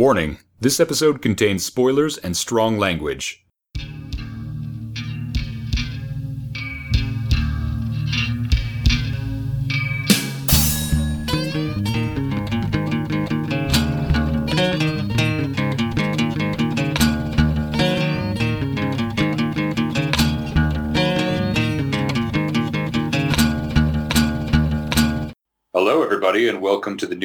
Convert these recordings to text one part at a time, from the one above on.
Warning this episode contains spoilers and strong language.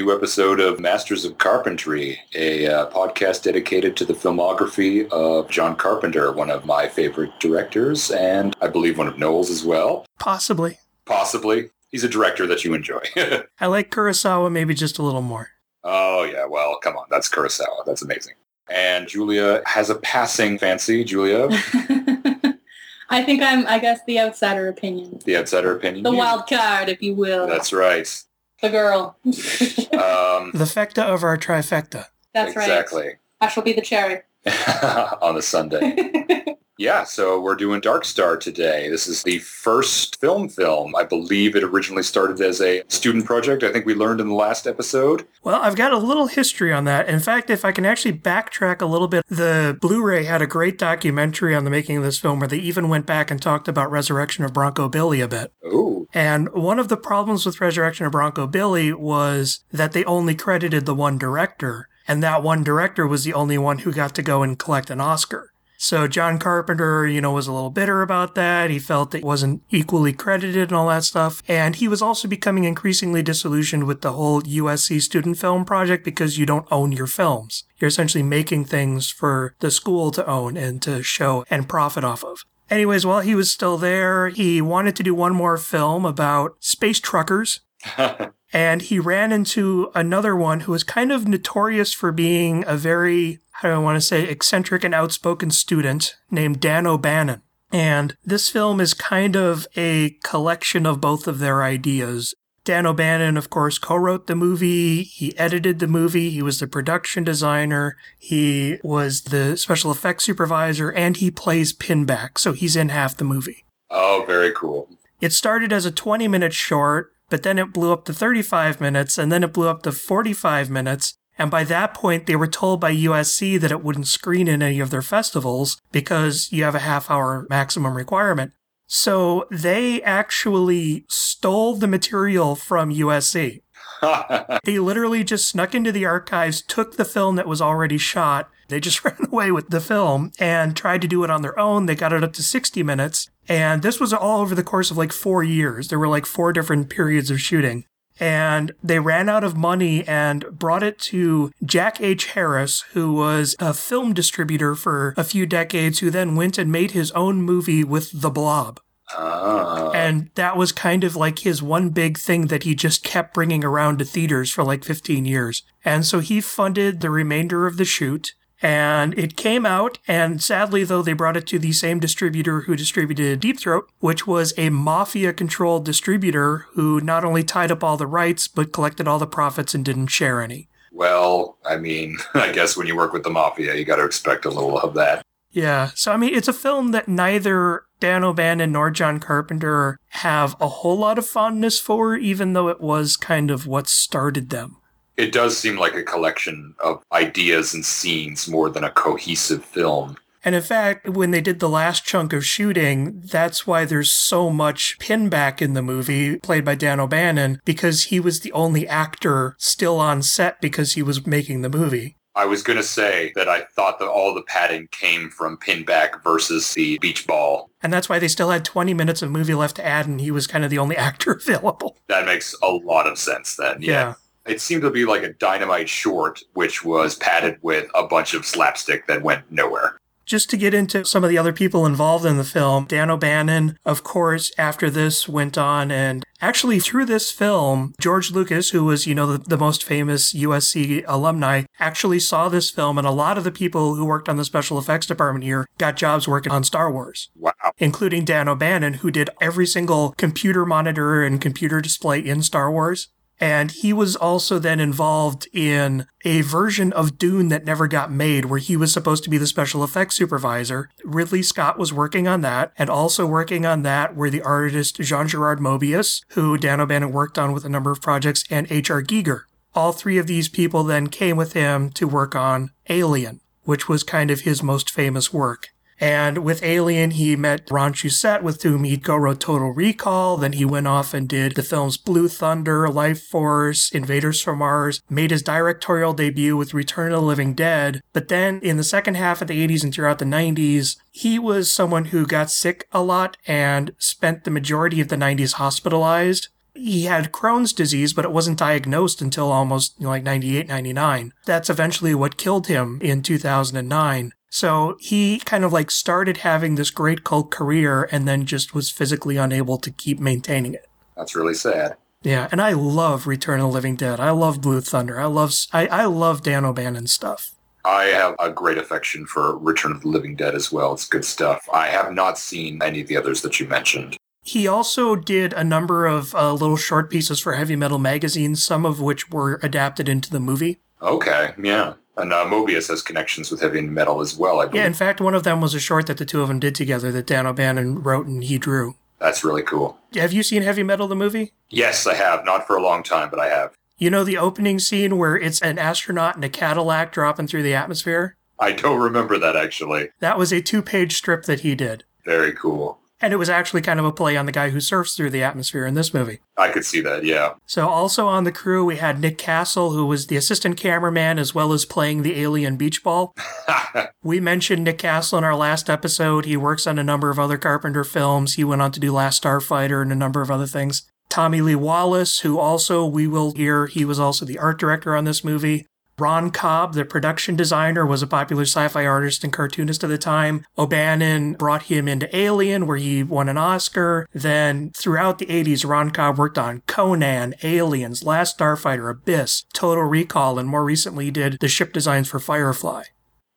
New episode of Masters of Carpentry, a uh, podcast dedicated to the filmography of John Carpenter, one of my favorite directors, and I believe one of Noel's as well. Possibly. Possibly. He's a director that you enjoy. I like Kurosawa maybe just a little more. oh, yeah, well, come on. That's Kurosawa. That's amazing. And Julia has a passing fancy. Julia, I think I'm, I guess, the outsider opinion. the outsider opinion. The You- wild card, if you will. That's right. The girl. Um, The fecta of our trifecta. That's right. exactly. I shall be the cherry. on a sundae. Yeah, so we're doing Dark Star today. This is the first film film. I believe it originally started as a student project. I think we learned in the last episode. Well, I've got a little history on that. In fact, if I can actually backtrack a little bit, the Blu ray had a great documentary on the making of this film where they even went back and talked about Resurrection of Bronco Billy a bit. Ooh. And one of the problems with Resurrection of Bronco Billy was that they only credited the one director, and that one director was the only one who got to go and collect an Oscar. So John Carpenter, you know, was a little bitter about that. He felt it wasn't equally credited and all that stuff. And he was also becoming increasingly disillusioned with the whole USC student film project because you don't own your films. You're essentially making things for the school to own and to show and profit off of. Anyways, while he was still there, he wanted to do one more film about space truckers. And he ran into another one who was kind of notorious for being a very, how do I want to say, eccentric and outspoken student named Dan O'Bannon. And this film is kind of a collection of both of their ideas. Dan O'Bannon, of course, co-wrote the movie. He edited the movie. He was the production designer. He was the special effects supervisor and he plays Pinback. So he's in half the movie. oh, very cool. It started as a 20 minute short, but then it blew up to 35 minutes, and then it blew up to 45 minutes. And by that point, they were told by USC that it wouldn't screen in any of their festivals because you have a half hour maximum requirement. So they actually stole the material from USC. They literally just snuck into the archives, took the film that was already shot. They just ran away with the film and tried to do it on their own. They got it up to 60 minutes. And this was all over the course of like four years. There were like four different periods of shooting. And they ran out of money and brought it to Jack H. Harris, who was a film distributor for a few decades, who then went and made his own movie with The Blob. Ah. And that was kind of like his one big thing that he just kept bringing around to theaters for like 15 years. And so he funded the remainder of the shoot. And it came out, and sadly, though, they brought it to the same distributor who distributed Deep Throat, which was a mafia controlled distributor who not only tied up all the rights, but collected all the profits and didn't share any. well, I mean, I guess when you work with the mafia, you got to expect a little of that. Yeah. So, I mean, it's a film that neither Dan O'Bannon nor John Carpenter have a whole lot of fondness for, even though it was kind of what started them. It does seem like a collection of ideas and scenes more than a cohesive film. And in fact, when they did the last chunk of shooting, that's why there's so much pinback in the movie, played by Dan O'Bannon, because he was the only actor still on set because he was making the movie. I was going to say that I thought that all the padding came from Pinback versus the beach ball. And that's why they still had 20 minutes of movie left to add, and he was kind of the only actor available. That makes a lot of sense then. Yeah. It seemed to be like a dynamite short, which was padded with a bunch of slapstick that went nowhere. Just to get into some of the other people involved in the film, Dan O'Bannon, of course, after this went on and actually through this film, George Lucas, who was, you know, the, the most famous USC alumni, actually saw this film and a lot of the people who worked on the special effects department here got jobs working on Star Wars, Wow. including Dan O'Bannon, who did every single computer monitor and computer display in Star Wars. And he was also then involved in a version of Dune that never got made, where he was supposed to be the special effects supervisor. Ridley Scott was working on that, and also working on that were the artist Jean Giraud Moebius, who Dan O'Bannon worked on with a number of projects, and H.R. Giger. All three of these people then came with him to work on Alien, which was kind of his most famous work. And with Alien, he met Ron Shusett, with whom he'd co wrote Total Recall. Then he went off and did the films Blue Thunder, Life Force, Invaders from Mars, made his directorial debut with Return of the Living Dead. But then in the second half of the 80s and throughout the 90s, he was someone who got sick a lot and spent the majority of the 90s hospitalized. He had Crohn's disease, but it wasn't diagnosed until almost you know, like 98, 99. That's eventually what killed him in 2009. So he kind of like started having this great cult career and then just was physically unable to keep maintaining it. That's really sad. Yeah, and I love Return of the Living Dead. I love Blue Thunder. I love I, I love Dan O'Bannon stuff. I have a great affection for Return of the Living Dead as well. It's good stuff. I have not seen any of the others that you mentioned. He also did a number of uh, little short pieces for Heavy Metal magazine, some of which were adapted into the movie. Okay, yeah. And uh, Moebius has connections with heavy metal as well, I believe. Yeah, in fact, one of them was a short that the two of them did together that Dan O'Bannon wrote and he drew. That's really cool. Have you seen Heavy Metal, the movie? Yes, I have. Not for a long time, but I have. You know the opening scene where it's an astronaut in a Cadillac dropping through the atmosphere? I don't remember that actually. That was a two page strip that he did. Very cool. And it was actually kind of a play on the guy who surfs through the atmosphere in this movie. I could see that, yeah. So, also on the crew, we had Nick Castle, who was the assistant cameraman as well as playing the alien beach ball. we mentioned Nick Castle in our last episode. He works on a number of other Carpenter films. He went on to do Last Starfighter and a number of other things. Tommy Lee Wallace, who also we will hear, he was also the art director on this movie. Ron Cobb, the production designer, was a popular sci fi artist and cartoonist at the time. O'Bannon brought him into Alien, where he won an Oscar. Then, throughout the 80s, Ron Cobb worked on Conan, Aliens, Last Starfighter, Abyss, Total Recall, and more recently did the ship designs for Firefly.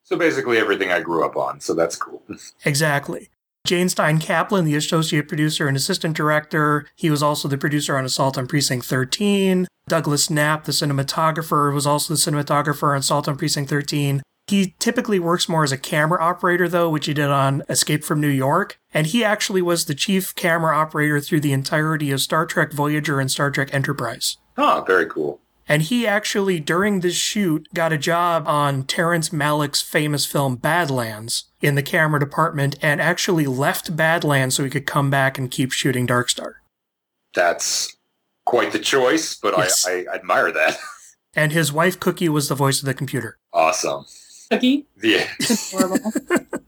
So basically everything I grew up on, so that's cool. exactly. J. Stein Kaplan, the associate producer and assistant director. He was also the producer on Assault on Precinct 13. Douglas Knapp, the cinematographer, was also the cinematographer on Assault on Precinct 13. He typically works more as a camera operator, though, which he did on Escape from New York. And he actually was the chief camera operator through the entirety of Star Trek Voyager and Star Trek Enterprise. Oh, very cool. And he actually, during this shoot, got a job on Terrence Malick's famous film Badlands in the camera department and actually left Badlands so he could come back and keep shooting Dark Star. That's quite the choice, but yes. I, I admire that. And his wife, Cookie, was the voice of the computer. Awesome. Cookie? Yeah.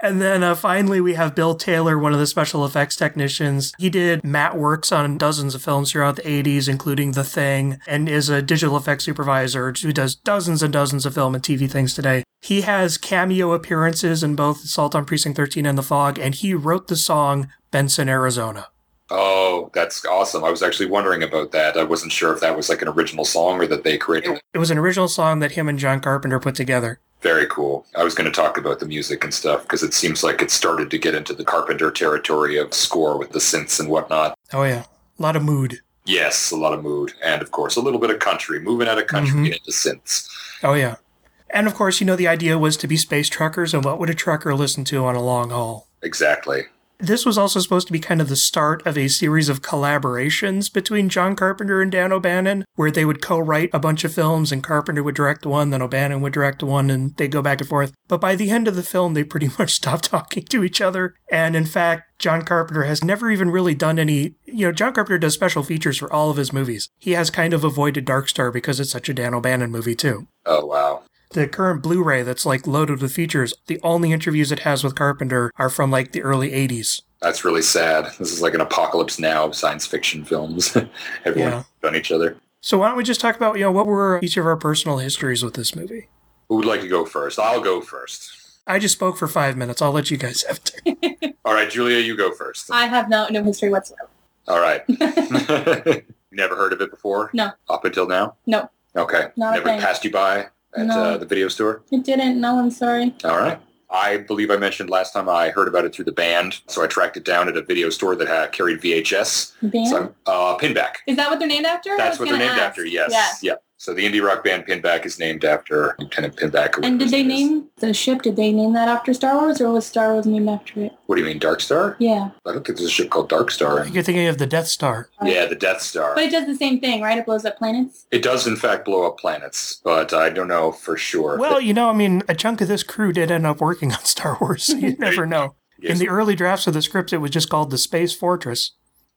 And then uh, finally, we have Bill Taylor, one of the special effects technicians. He did matte works on dozens of films throughout the 80s, including The Thing, and is a digital effects supervisor who does dozens and dozens of film and TV things today. He has cameo appearances in both Assault on Precinct 13 and The Fog, and he wrote the song Benson, Arizona. Oh, that's awesome. I was actually wondering about that. I wasn't sure if that was like an original song or that they created. It was an original song that him and John Carpenter put together. Very cool. I was going to talk about the music and stuff because it seems like it started to get into the Carpenter territory of score with the synths and whatnot. Oh, yeah. A lot of mood. Yes, a lot of mood. And of course, a little bit of country, moving out of country mm-hmm. into synths. Oh, yeah. And of course, you know, the idea was to be space truckers, and what would a trucker listen to on a long haul? Exactly. This was also supposed to be kind of the start of a series of collaborations between John Carpenter and Dan O'Bannon, where they would co write a bunch of films and Carpenter would direct one, then O'Bannon would direct one, and they'd go back and forth. But by the end of the film, they pretty much stopped talking to each other. And in fact, John Carpenter has never even really done any, you know, John Carpenter does special features for all of his movies. He has kind of avoided Dark Star because it's such a Dan O'Bannon movie, too. Oh, wow the current Blu-ray that's like loaded with features, the only interviews it has with Carpenter are from like the early 80s. That's really sad. This is like an apocalypse now of science fiction films. Everyone yeah. on each other. So why don't we just talk about, you know, what were each of our personal histories with this movie? Who would like to go first? I'll go first. I just spoke for five minutes. I'll let you guys have to. All right, Julia, you go first. I have no no history whatsoever. All right. Never heard of it before? No. Up until now? No. Okay. Not Never passed you by at no. uh, the video store? It didn't. No, I'm sorry. All right. I believe I mentioned last time I heard about it through the band, so I tracked it down at a video store that had carried VHS. Band? So uh, Pinback. Is that what they're named after? That's what they're named ask. after. Yes. Yeah. Yep. So the indie rock band Pinback is named after Lieutenant Pinback. And did they name the ship? Did they name that after Star Wars, or was Star Wars named after it? What do you mean, Dark Star? Yeah, I don't think there's a ship called Dark Star. You're thinking of the Death Star. Yeah, the Death Star. but it does the same thing, right? It blows up planets. It does, in fact, blow up planets, but I don't know for sure. Well, you know, I mean, a chunk of this crew did end up working on Star Wars, so you never know. Yes. In the early drafts of the script, it was just called the Space Fortress.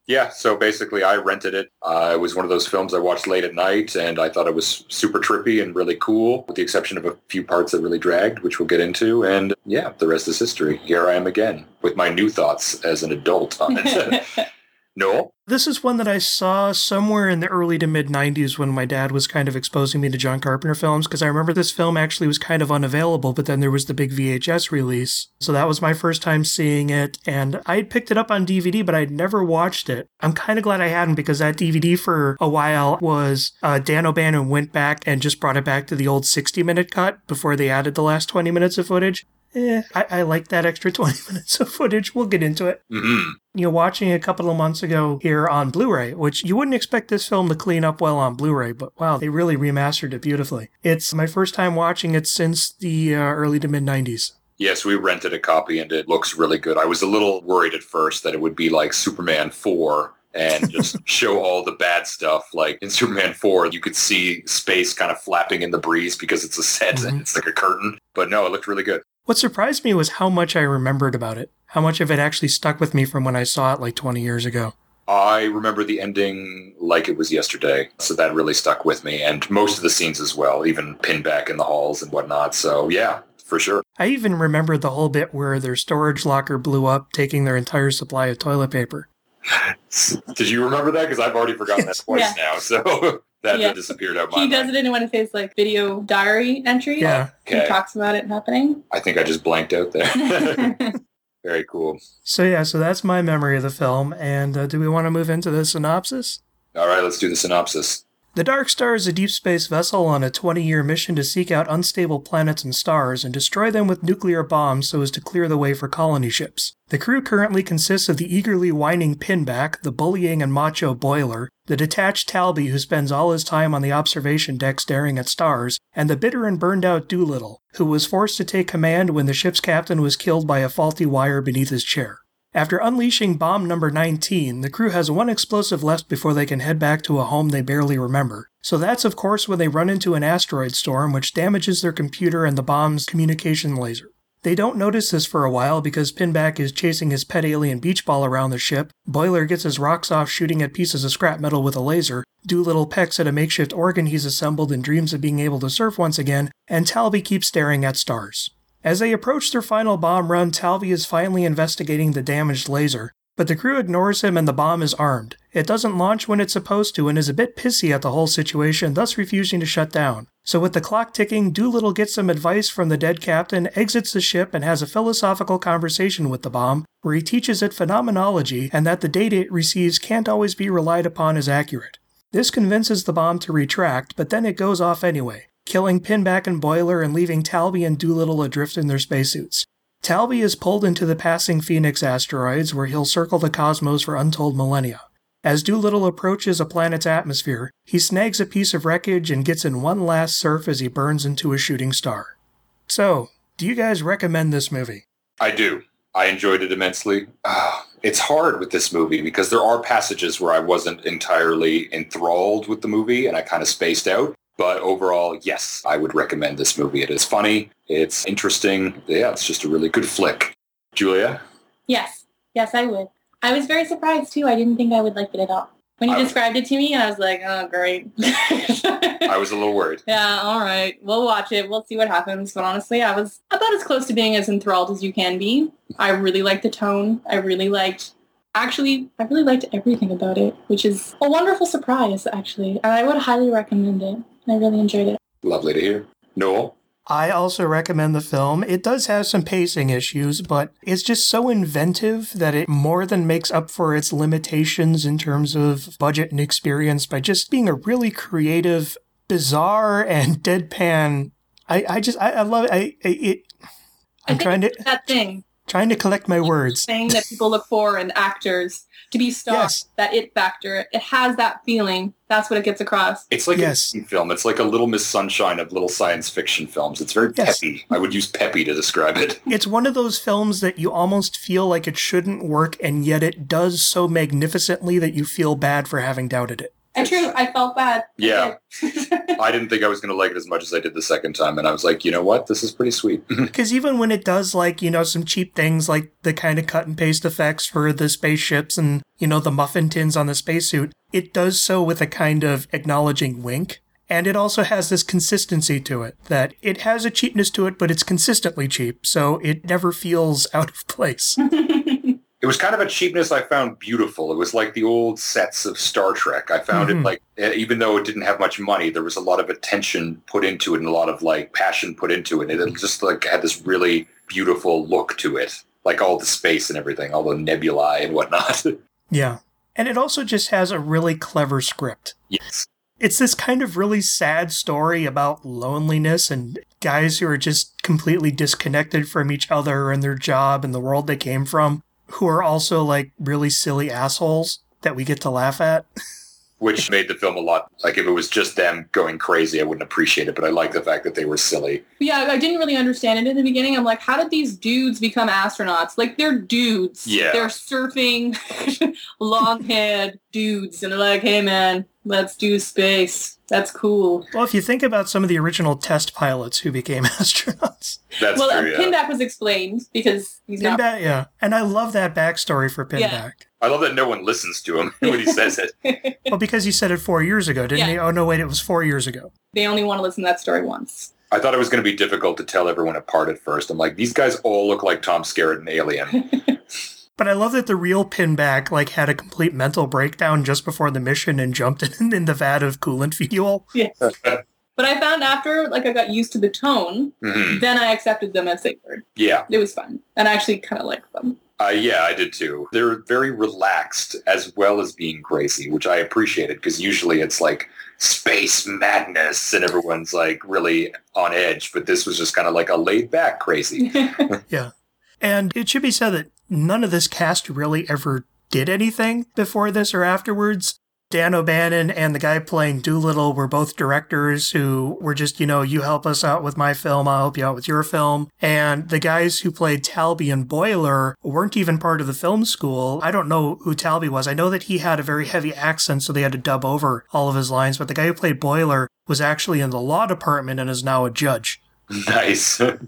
Yeah, so basically I rented it. Uh, it was one of those films I watched late at night, and I thought it was super trippy and really cool, with the exception of a few parts that really dragged, which we'll get into. And yeah, the rest is history. Here I am again with my new thoughts as an adult on it. Noel? This is one that I saw somewhere in the early to mid 90s when my dad was kind of exposing me to John Carpenter films because I remember this film actually was kind of unavailable, but then there was the big VHS release. So that was my first time seeing it, and I had picked it up on DVD, but I'd never watched it. I'm kind of glad I hadn't because that DVD for a while was uh, Dan O'Bannon went back and just brought it back to the old 60 minute cut before they added the last 20 minutes of footage. Eh, I, I like that extra 20 minutes of footage. We'll get into it hmm you know, watching a couple of months ago here on Blu-ray, which you wouldn't expect this film to clean up well on Blu-ray, but wow, they really remastered it beautifully. It's my first time watching it since the uh, early to mid 90s. Yes, we rented a copy, and it looks really good. I was a little worried at first that it would be like Superman 4 and just show all the bad stuff. Like in Superman 4, you could see space kind of flapping in the breeze because it's a set and Mhm. it's like a curtain. But no, it looked really good. What surprised me was how much I remembered about it, how much of it actually stuck with me from when I saw it like 20 years ago. I remember the ending like it was yesterday, so that really stuck with me, and most of the scenes as well, even Pinback in the halls and whatnot. So yeah, for sure. I even remembered the whole bit where their storage locker blew up, taking their entire supply of toilet paper. Did you remember that? Because I've already forgotten that twice Yeah. now, so that Yeah. disappeared out my He does mind. it in one of his like video diary entries. Yeah. He talks about it happening. I think I just blanked out there. Very cool. So yeah, so that's my memory of the film. And uh, do we want to move into the synopsis? All right, let's do the synopsis. The Dark Star is a deep space vessel on a 20 year mission to seek out unstable planets and stars and destroy them with nuclear bombs so as to clear the way for colony ships. The crew currently consists of the eagerly whining Pinback, the bullying and macho Boiler, the detached Talby who spends all his time on the observation deck staring at stars, and the bitter and burned out Doolittle, who was forced to take command when the ship's captain was killed by a faulty wire beneath his chair. After unleashing bomb number 19, the crew has one explosive left before they can head back to a home they barely remember. So that's, of course, when they run into an asteroid storm which damages their computer and the bomb's communication laser. They don't notice this for a while because Pinback is chasing his pet alien beach ball around the ship, Boiler gets his rocks off shooting at pieces of scrap metal with a laser, Doolittle pecks at a makeshift organ he's assembled and dreams of being able to surf once again, and Talby keeps staring at stars. As they approach their final bomb run, Talby is finally investigating the damaged laser, but the crew ignores him and the bomb is armed. It doesn't launch when it's supposed to and is a bit pissy at the whole situation, thus refusing to shut down. So with the clock ticking, Doolittle gets some advice from the dead captain, exits the ship, and has a philosophical conversation with the bomb, where he teaches it phenomenology and that the data it receives can't always be relied upon as accurate. This convinces the bomb to retract, but then it goes off anyway, killing Pinback and Boiler and leaving Talby and Doolittle adrift in their spacesuits. Talby is pulled into the passing Phoenix asteroids, where he'll circle the cosmos for untold millennia. As Doolittle approaches a planet's atmosphere, he snags a piece of wreckage and gets in one last surf as he burns into a shooting star. So, do you guys recommend this movie? I do. I enjoyed it immensely. Ah, it's hard with this movie because there are passages where I wasn't entirely enthralled with the movie and I kind of spaced out. But overall, yes, I would recommend this movie. It is funny. It's interesting. Yeah, it's just a really good flick. Julia? Yes, yes, I would. I was very surprised too. I didn't think I would like it at all. When you I- described it to me, I was like, oh, great. I was a little worried. yeah, all right. We'll watch it. We'll see what happens. But honestly, I was about as close to being as enthralled as you can be. I really liked the tone. I really liked, actually, I really liked everything about it, which is a wonderful surprise, actually. And I would highly recommend it. I really enjoyed it. Lovely to hear. Noel? I also recommend the film. It does have some pacing issues, but it's just so inventive that it more than makes up for its limitations in terms of budget and experience by just being a really creative, bizarre, and deadpan. I, I just I, I love it. I, I it. I'm I think trying to That thing. Trying to collect my words. thing that people look for in actors to be stars. Yes. That it factor. It has that feeling. That's what it gets across. It's like Yes. a teen film. It's like a Little Miss Sunshine of little science fiction films. It's very Yes. peppy. I would use peppy to describe it. It's one of those films that you almost feel like it shouldn't work, and yet it does so magnificently that you feel bad for having doubted it. And true, I felt bad. Yeah. I I didn't think I was going to like it as much as I did the second time, and I was like, you know what? This is pretty sweet. Because even when it does, like, you know, some cheap things like the kind of cut and paste effects for the spaceships and, you know, the muffin tins on the spacesuit, it does so with a kind of acknowledging wink. And it also has this consistency to it that it has a cheapness to it, but it's consistently cheap. So it never feels out of place. it was kind of a cheapness I found beautiful. It was like the old sets of Star Trek. I found Mhm. it like, eh, even though it didn't have much money, there was a lot of attention put into it and a lot of like passion put into it. And it just like had this really beautiful look to it, like all the space and everything, all the nebulae and whatnot. Yeah. And it also just has a really clever script. yes. It's this kind of really sad story about loneliness and guys who are just completely disconnected from each other and their job and the world they came from, who are also like really silly assholes that we get to laugh at. Which made the film a lot like if it was just them going crazy, I wouldn't appreciate it. But I like the fact that they were silly. yeah, I didn't really understand it in the beginning. I'm like, how did these dudes become astronauts? Like they're dudes. Yeah. They're surfing long haired dudes and they're like, hey man, let's do space. That's cool. Well, if you think about some of the original test pilots who became astronauts, That's well, true. uh, Yeah. Pinback was explained because he's not Pinback, yeah. And I love that backstory for Pinback. Yeah. I love that no one listens to him when he says it. Well, because he said it four years ago, didn't Yeah. he? Oh, no, wait, it was four years ago. they only want to listen to that story once. I thought it was going to be difficult to tell everyone apart at first. I'm like, these guys all look like Tom Skerritt and Alien. But I love that the real Pinback like had a complete mental breakdown just before the mission and jumped in, in the vat of coolant fuel. Yes. but I found after, like, I got used to the tone, Mhm. then I accepted them as they were. Yeah, It was fun. And I actually kind of liked them. Uh, yeah, I did too. They're very relaxed as well as being crazy, which I appreciated because usually it's like space madness and everyone's like really on edge. But this was just kind of like a laid back crazy. Yeah. And it should be said that none of this cast really ever did anything before this or afterwards. Dan O'Bannon and the guy playing Doolittle were both directors who were just, you know, you help us out with my film, I'll help you out with your film. And the guys who played Talby and Boiler weren't even part of the film school. I don't know who Talby was. I know that he had a very heavy accent, so they had to dub over all of his lines. But the guy who played Boiler was actually in the law department and is now a judge. nice. so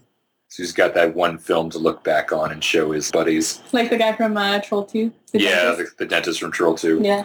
he's got that one film to look back on and show his buddies. like the guy from uh, Troll 2. yeah, dentist. the, the dentist from Troll 2. yeah.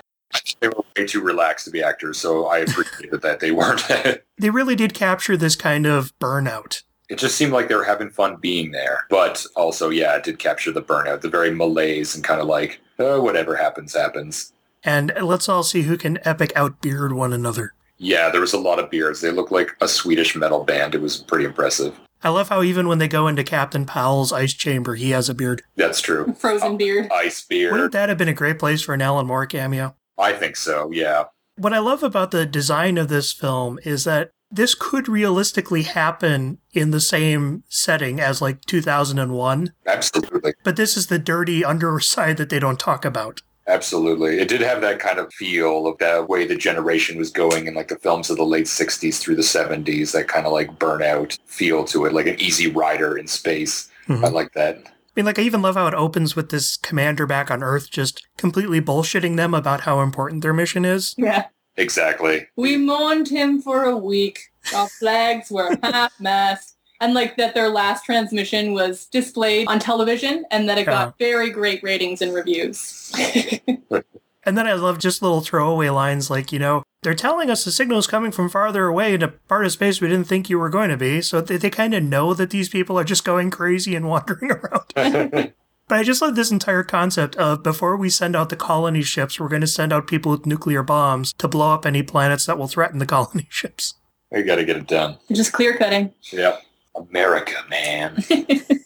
They were way too relaxed to be actors, so I appreciated that they weren't. They really did capture this kind of burnout. it just seemed like they were having fun being there. But also, yeah, it did capture the burnout, the very malaise and kind of like, oh, whatever happens, happens. And let's all see who can epic outbeard one another. Yeah, there was a lot of beards. They looked like a Swedish metal band. It was pretty impressive. I love how even when they go into Captain Powell's ice chamber, he has a beard. That's true. Frozen uh, beard. Ice beard. Wouldn't beard. that have been a great place for an Alan Moore cameo? I think so, yeah. What I love about the design of this film is that this could realistically happen in the same setting as like 2001, Absolutely. but this is the dirty underside that they don't talk about. Absolutely. It did have that kind of feel of that way the generation was going in like the films of the late 60s through the 70s, that kind of like burnout feel to it, like an easy rider in space. Mhm. I like that. I mean, like, I even love how it opens with this commander back on Earth just completely bullshitting them about how important their mission is. Yeah. Exactly. We mourned him for a week. Our flags were half-mast. And like that their last transmission was displayed on television and that it got very great ratings and reviews. And then I love just little throwaway lines like, you know, they're telling us the signal is coming from farther away in a part of space we didn't think you were going to be. So they, they kind of know that these people are just going crazy and wandering around. But I just love this entire concept of before we send out the colony ships, we're going to send out people with nuclear bombs to blow up any planets that will threaten the colony ships. I got to get it done. Just clear cutting. Yep. America, man.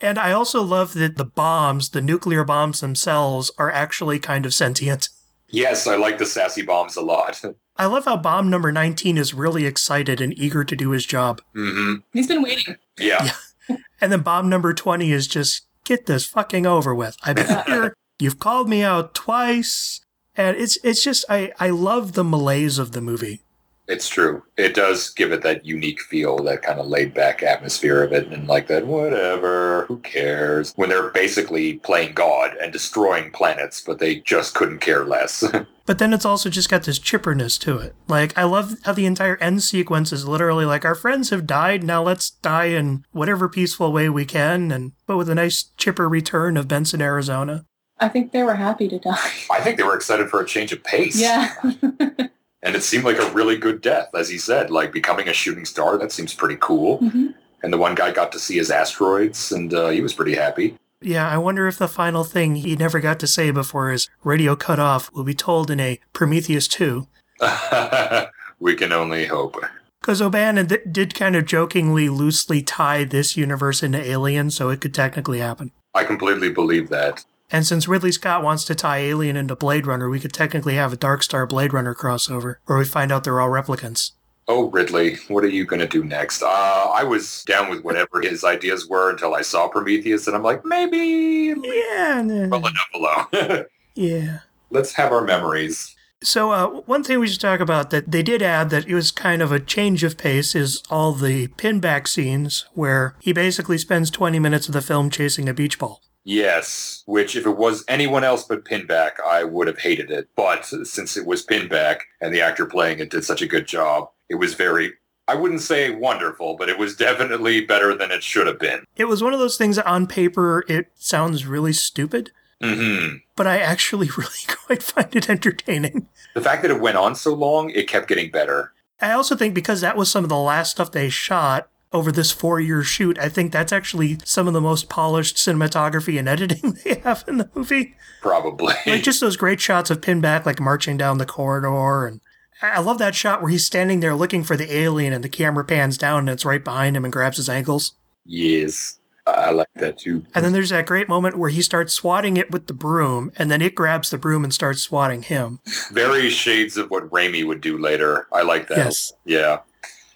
And I also love that the bombs, the nuclear bombs themselves, are actually kind of sentient. Yes, I like the sassy bombs a lot. I love how bomb number 19 is really excited and eager to do his job. hmm He's been waiting. Yeah. Yeah. and then bomb number 20 is just get this fucking over with. I've been here. You've called me out twice. And it's it's just I, I love the malaise of the movie. It's true. It does give it that unique feel, that kind of laid back atmosphere of it, and like that, whatever, who cares? When they're basically playing God and destroying planets, but they just couldn't care less. But then it's also just got this chipperness to it. Like, I love how the entire end sequence is literally like, our friends have died, now let's die in whatever peaceful way we can, and but with a nice chipper return of Benson, Arizona. I think they were happy to die. I think they were excited for a change of pace. Yeah. And it seemed like a really good death, as he said, like becoming a shooting star. That seems pretty cool. Mhm. And the one guy got to see his asteroids, and uh, he was pretty happy. Yeah, I wonder if the final thing he never got to say before his radio cut off will be told in a Prometheus 2. we can only hope. Because O'Bannon th- did kind of jokingly loosely tie this universe into Alien, so it could technically happen. I completely believe that. And since Ridley Scott wants to tie Alien into Blade Runner, we could technically have a Dark Star Blade Runner crossover, where we find out they're all replicants. Oh, Ridley, what are you going to do next? Uh, I was down with whatever his ideas were until I saw Prometheus, and I'm like, maybe Yeah, well enough alone. yeah. Let's have our memories. So, uh, one thing we should talk about that they did add that it was kind of a change of pace is all the pinback scenes where he basically spends 20 minutes of the film chasing a beach ball. Yes, which if it was anyone else but Pinback, I would have hated it. But since it was Pinback and the actor playing it did such a good job, it was very, I wouldn't say wonderful, but it was definitely better than it should have been. It was one of those things that on paper it sounds really stupid, hmm but I actually really quite find it entertaining. The fact that it went on so long, it kept getting better. I also think because that was some of the last stuff they shot over this four year shoot, I think that's actually some of the most polished cinematography and editing they have in the movie. Probably. Like just those great shots of Pinback like marching down the corridor and I love that shot where he's standing there looking for the alien and the camera pans down and it's right behind him and grabs his ankles. yes, I like that too. And then there's that great moment where he starts swatting it with the broom and then it grabs the broom and starts swatting him. Very shades of what Raimi would do later. I like that. Yes. Yeah.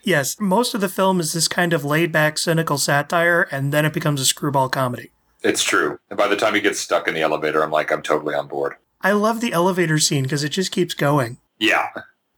Yes, most of the film is this kind of laid back, cynical satire, and then it becomes a screwball comedy. It's true. And by the time he gets stuck in the elevator, I'm like, I'm totally on board. I love the elevator scene because it just keeps going. Yeah.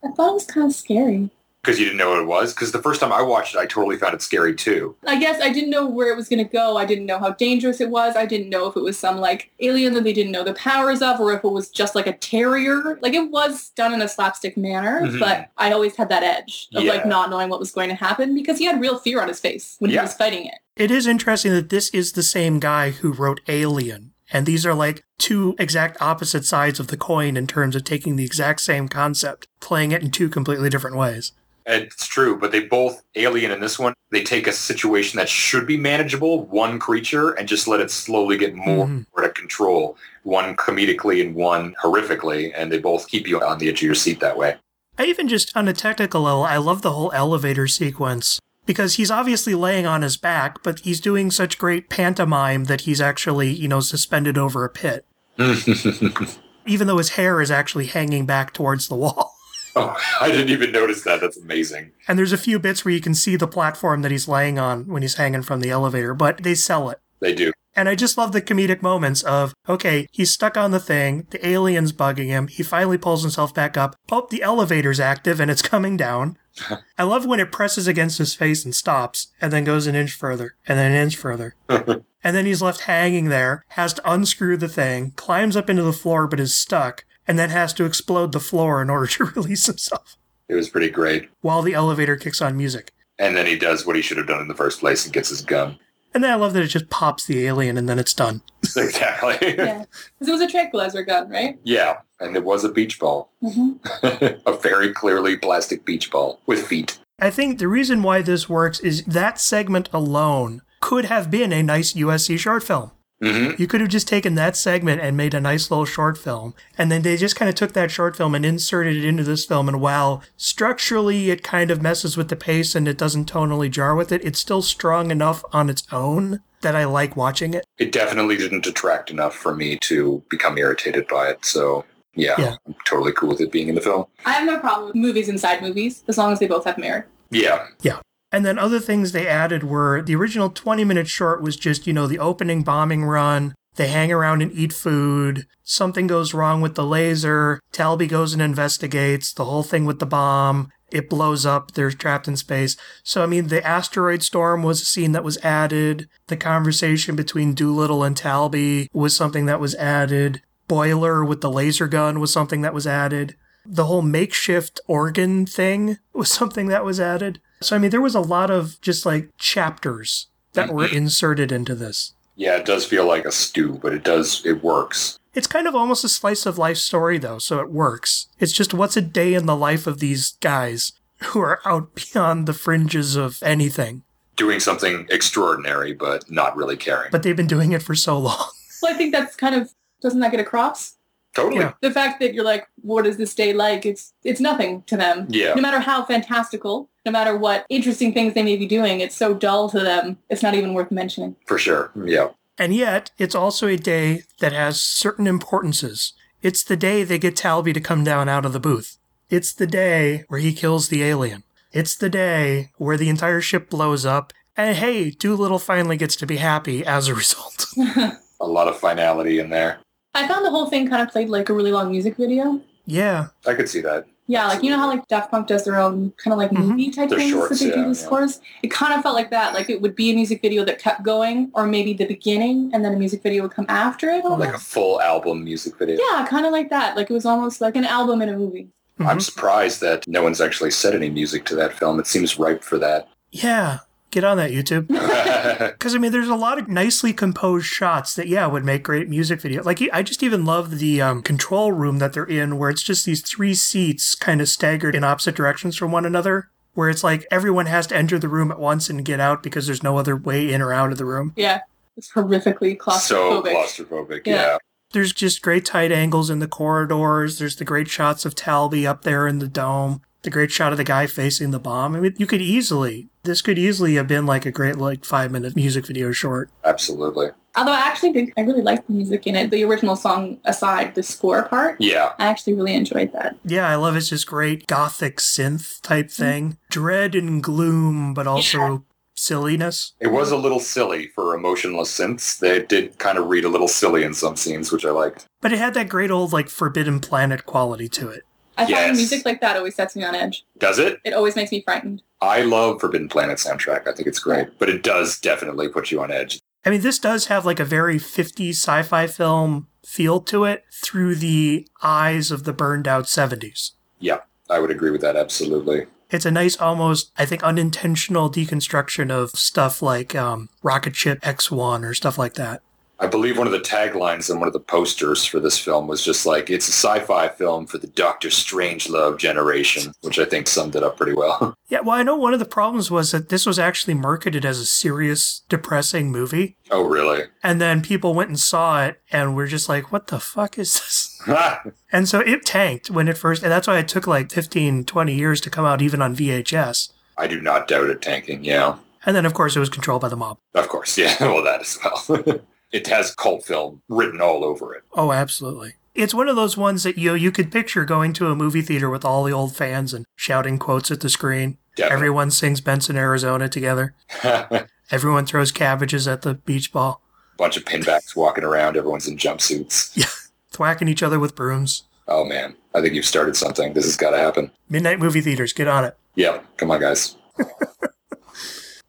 I thought it was kind of scary. Because you didn't know what it was. Because the first time I watched it, I totally found it scary too. I guess I didn't know where it was going to go. I didn't know how dangerous it was. I didn't know if it was some like alien that they didn't know the powers of or if it was just like a terrier. Like it was done in a slapstick manner, Mhm. but I always had that edge of Yeah. like not knowing what was going to happen because he had real fear on his face when Yeah. he was fighting it. It is interesting that this is the same guy who wrote Alien. And these are like two exact opposite sides of the coin in terms of taking the exact same concept, playing it in two completely different ways. It's true, but they both, Alien in this one, they take a situation that should be manageable, one creature, and just let it slowly get more Mhm. out of control. One comedically and one horrifically, and they both keep you on the edge of your seat that way. I even just on a technical level, I love the whole elevator sequence because he's obviously laying on his back, but he's doing such great pantomime that he's actually, you know, suspended over a pit, even though his hair is actually hanging back towards the wall. Oh, I didn't even notice that. That's amazing. And there's a few bits where you can see the platform that he's laying on when he's hanging from the elevator, but they sell it. They do. And I just love the comedic moments of, okay, he's stuck on the thing, the alien's bugging him, he finally pulls himself back up, oh, the elevator's active and it's coming down. I love when it presses against his face and stops, and then goes an inch further, and then an inch further. and then he's left hanging there, has to unscrew the thing, climbs up into the floor but is stuck, and then has to explode the floor in order to release himself It was pretty great. while the elevator kicks on music. And then he does what he should have done in the first place and gets his gun. And then I love that it just pops the alien and then it's done. exactly. Yeah. Because it was a tranquilizer gun, right? yeah. And it was a beach ball. hmm a very clearly plastic beach ball with feet. I think the reason why this works is that segment alone could have been a nice USC short film. Hmm You could have just taken that segment and made a nice little short film. And then they just kind of took that short film and inserted it into this film. And while structurally it kind of messes with the pace and it doesn't tonally jar with it, it's still strong enough on its own that I like watching it. It definitely didn't detract enough for me to become irritated by it. So, yeah, Yeah. I'm totally cool with it being in the film. I have no problem with movies inside movies as long as they both have merit. Yeah. Yeah. And then other things they added were the original 20 minute short was just, you know, the opening bombing run. They hang around and eat food. Something goes wrong with the laser. Talby goes and investigates the whole thing with the bomb. It blows up. They're trapped in space. So, I mean, the asteroid storm was a scene that was added. The conversation between Doolittle and Talby was something that was added. Boiler with the laser gun was something that was added. The whole makeshift organ thing was something that was added. So, I mean, there was a lot of just like chapters that were mm-hmm. inserted into this. Yeah, it does feel like a stew, but it does, it works. It's kind of almost a slice of life story, though, so it works. It's just what's a day in the life of these guys who are out beyond the fringes of anything. Doing something extraordinary, but not really caring. But they've been doing it for so long. Well, I think that's kind of doesn't that get across? totally. Yeah. The fact that you're like, what is this day like? It's it's nothing to them. Yeah. No matter how fantastical, no matter what interesting things they may be doing, it's so dull to them. It's not even worth mentioning. For sure. Yeah. And yet, it's also a day that has certain importances. It's the day they get Talby to come down out of the booth. It's the day where he kills the alien. It's the day where the entire ship blows up. And hey, Doolittle finally gets to be happy as a result. A lot of finality in there. I found the whole thing kind of played like a really long music video. yeah. I could see that. Yeah, like you know how like Daft Punk does their own kind of like Mhm. movie type Their things shorts, that they yeah, do the yeah. scores. It kind of felt like that. Like it would be a music video that kept going, or maybe the beginning and then a music video would come after it. Like a full album music video. yeah, kind of like that. Like it was almost like an album in a movie. I'm Mhm. surprised that no one's actually said any music to that film. It seems ripe for that. Yeah. Get on that, YouTube. Because I mean, there's a lot of nicely composed shots that yeah would make great music video. Like I just even love the um, control room that they're in, where it's just these three seats kind of staggered in opposite directions from one another. Where it's like everyone has to enter the room at once and get out because there's no other way in or out of the room. Yeah, it's horrifically claustrophobic. so claustrophobic. claustrophobic. Yeah. Yeah. There's just great tight angles in the corridors. There's the great shots of Talby up there in the dome. The great shot of the guy facing the bomb. I mean, you could easily, this could easily have been like a great like five minute music video short. Absolutely. Although I actually think I really liked the music in it. The original song aside, the score part, Yeah. I actually really enjoyed that. Yeah, I love it's just great gothic synth type mm-hmm. thing. Dread and gloom, but also silliness. It was a little silly for emotionless synths. They did kind of read a little silly in some scenes, which I liked. But it had that great old like Forbidden Planet quality to it. I Yes. find music like that always sets me on edge. Does it? It always makes me frightened. I love Forbidden Planet soundtrack. I think it's great, but it does definitely put you on edge. I mean, this does have like a very 50s sci-fi film feel to it through the eyes of the burned out 70s. Yeah, I would agree with that absolutely. It's a nice, almost, I think, unintentional deconstruction of stuff like um, Rocket Ship X1 or stuff like that. I believe one of the taglines on one of the posters for this film was just like, it's a sci-fi film for the Doctor Strangelove generation, which I think summed it up pretty well. Yeah, well, I know one of the problems was that this was actually marketed as a serious, depressing movie. oh, really? And then people went and saw it and were just like, what the fuck is this? And so it tanked when it first, and that's why it took like 15, 20 years to come out even on VHS. I do not doubt it tanking, yeah. And then, of course, it was controlled by the mob. Of course, yeah. Well, that as well. It has cult film written all over it. Oh, absolutely. It's one of those ones that you know, you could picture going to a movie theater with all the old fans and shouting quotes at the screen. Definitely. Everyone sings Benson, Arizona together. Everyone throws cabbages at the beach ball, Bunch of pinbacks walking around. Everyone's in jumpsuits. Yeah, thwacking each other with brooms. Oh man, I think you've started something. This has got to happen. Midnight movie theaters, get on it. Yep. Come on, guys.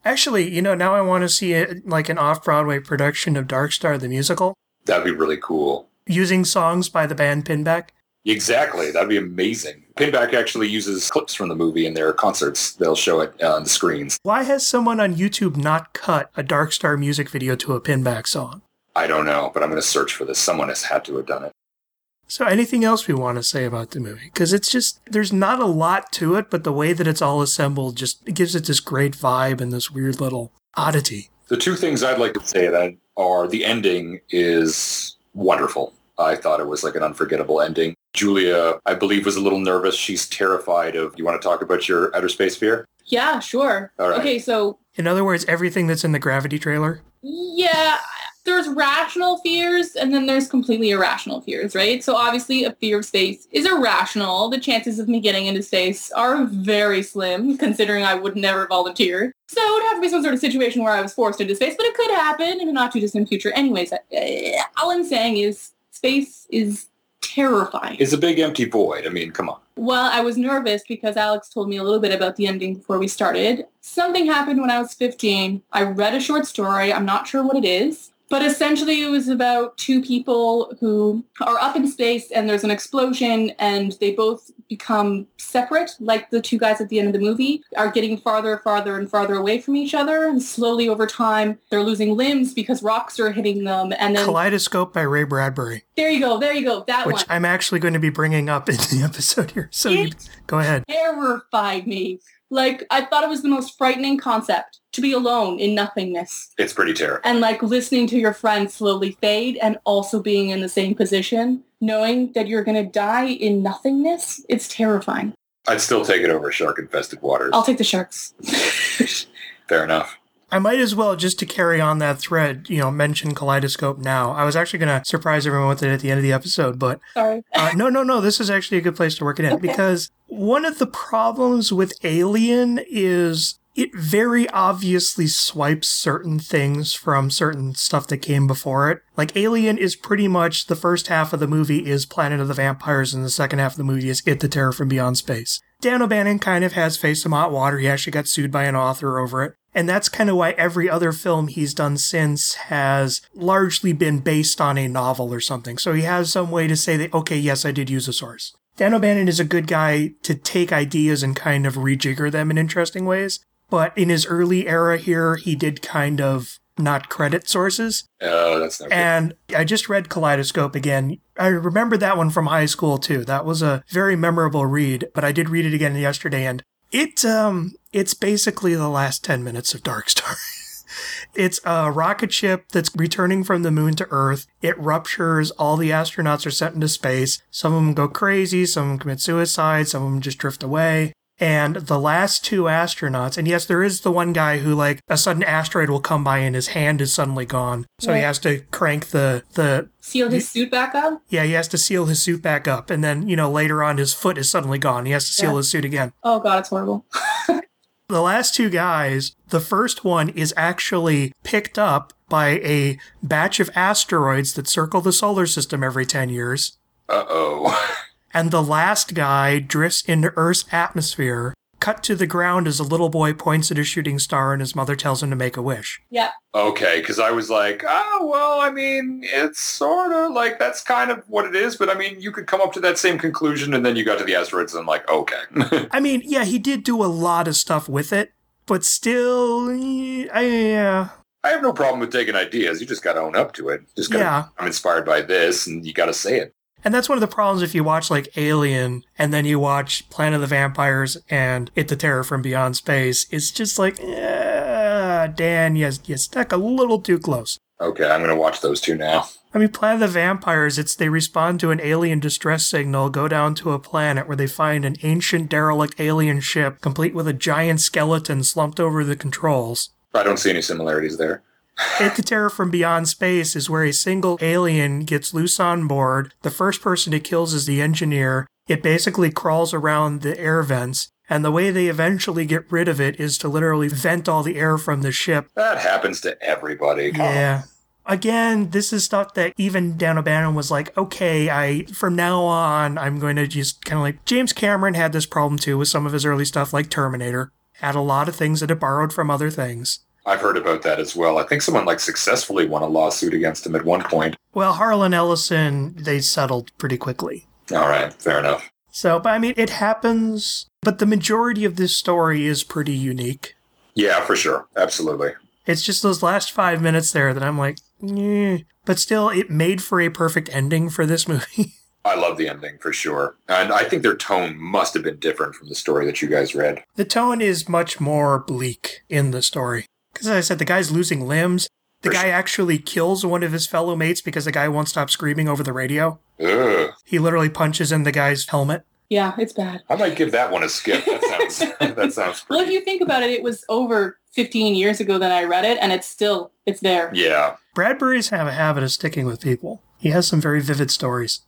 Actually, you know, now I want to see it like an off Broadway production of Dark Star the musical That'd be really cool. using songs by the band Pinback. Exactly. That'd be amazing. Pinback actually uses clips from the movie in their concerts. They'll show it uh, on the screens. Why has someone on YouTube not cut a Dark Star music video to a Pinback song? I don't know, but I'm going to search for this. Someone has had to have done it. So, anything else we want to say about the movie? Because it's just, there's not a lot to it, but the way that it's all assembled just it gives it this great vibe and this weird little oddity. The two things I'd like to say that are the ending is wonderful. I thought it was like an unforgettable ending. Julia, I believe, was a little nervous. She's terrified of, you want to talk about your outer space fear? Yeah, sure. All right. Okay, so In other words, everything that's in the Gravity trailer. yeah, there's rational fears and then there's completely irrational fears, right? So obviously a fear of space is irrational. The chances of me getting into space are very slim, considering I would never volunteer. So it would have to be some sort of situation where I was forced into space, but it could happen in a not too distant future. Anyways, uh, all I'm saying is space is terrifying. It's a big empty void. I mean, come on. Well, I was nervous because Alex told me a little bit about the ending before we started. Something happened when I was 15. I read a short story. I'm not sure what it is. But essentially it was about two people who are up in space and there's an explosion and they both become separate, like the two guys at the end of the movie, are getting farther, farther and farther away from each other. And slowly over time, they're losing limbs because rocks are hitting them. And then Kaleidoscope by Ray Bradbury, there you go, there you go, that which one. I'm actually going to be bringing up in the episode here. So It go ahead. terrified me. Like I thought it was the most frightening concept to be alone in nothingness It's pretty terrible. and like listening to your friends slowly fade and also being in the same position, knowing that you're going to die in nothingness. It's terrifying. I'd still take it over shark-infested waters. I'll take the sharks. Fair enough. I might as well, just to carry on that thread, you know, mention Kaleidoscope now. I was actually going to surprise everyone with it at the end of the episode, but Sorry. uh, no, no, no. This is actually a good place to work it in Okay. because one of the problems with Alien is it very obviously swipes certain things from certain stuff that came before it. Like Alien is pretty much the first half of the movie is Planet of the Vampires, and the second half of the movie is It the Terror from Beyond Space. Dan O'Bannon kind of has faced some hot water. He actually got sued by an author over it. And that's kind of why every other film he's done since has largely been based on a novel or something. So he has some way to say that, okay, yes, I did use a source. Dan O'Bannon is a good guy to take ideas and kind of rejigger them in interesting ways. But in his early era here, he did kind of not credit sources. Oh, that's no good. And I just read Kaleidoscope again. I remember that one from high school too. That was a very memorable read, but I did read it again yesterday and it um it's basically the last 10 minutes of Dark Star. it's a rocket ship that's returning from the moon to Earth. It ruptures, all the astronauts are sent into space. Some of them go crazy, some of them commit suicide, some of them just drift away. And the last two astronauts, and yes, there is the one guy who, like, a sudden asteroid will come by and his hand is suddenly gone. So he has to crank the, the, Seal his suit back up. yeah, he has to seal his suit back up. And then, you know, later on, his foot is suddenly gone. He has to seal Yeah. his suit again. Oh god, it's horrible. The last two guys, the first one is actually picked up by a batch of asteroids that circle the solar system every 10 years. Uh-oh. And the last guy drifts into Earth's atmosphere, cut to the ground as a little boy points at a shooting star and his mother tells him to make a wish. Yeah. okay, because I was like, oh, well, I mean, it's sort of like that's kind of what it is, but I mean, you could come up to that same conclusion, and then you got to the asteroids, and I'm like, okay. I mean, yeah, he did do a lot of stuff with it, but still, I, yeah, I have no problem with taking ideas. You just got to own up to it. Just gotta, yeah. I'm inspired by this, and you got to say it. And that's one of the problems if you watch like Alien and then you watch Planet of the Vampires and It the Terror from Beyond Space. It's just like, eh, Dan, you, you stuck a little too close. Okay, I'm going to watch those two now. I mean, Planet of the Vampires, it's they respond to an alien distress signal, go down to a planet where they find an ancient derelict alien ship complete with a giant skeleton slumped over the controls. I don't see any similarities there. It the Terror from Beyond Space is where a single alien gets loose on board. The first person it kills is the engineer. It basically crawls around the air vents, and the way they eventually get rid of it is to literally vent all the air from the ship. That happens to everybody. Yeah. Again, this is stuff that even Dan O'Bannon was like, okay, I from now on I'm going to just kind of like James Cameron had this problem too with some of his early stuff like Terminator. Had a lot of things that it borrowed from other things. I've heard about that as well. I think someone like successfully won a lawsuit against him at one point. Well, Harlan Ellison, they settled pretty quickly. All right, fair enough. So, but I mean, it happens, but the majority of this story is pretty unique. Yeah, for sure. Absolutely. It's just those last five minutes there that I'm like, eh. But still, it made for a perfect ending for this movie. I love the ending for sure. And I think their tone must have been different from the story that you guys read. the tone is much more bleak in the story. Because as I said, the guy's losing limbs. The For guy sure. actually kills one of his fellow mates because the guy won't stop screaming over the radio. Ugh. He literally punches in the guy's helmet. Yeah, it's bad. I might give that one a skip. That sounds that sounds Well, if you think about it, it was over 15 years ago that I read it, and it's still it's there. Yeah. Bradbury's have a habit of sticking with people. He has some very vivid stories.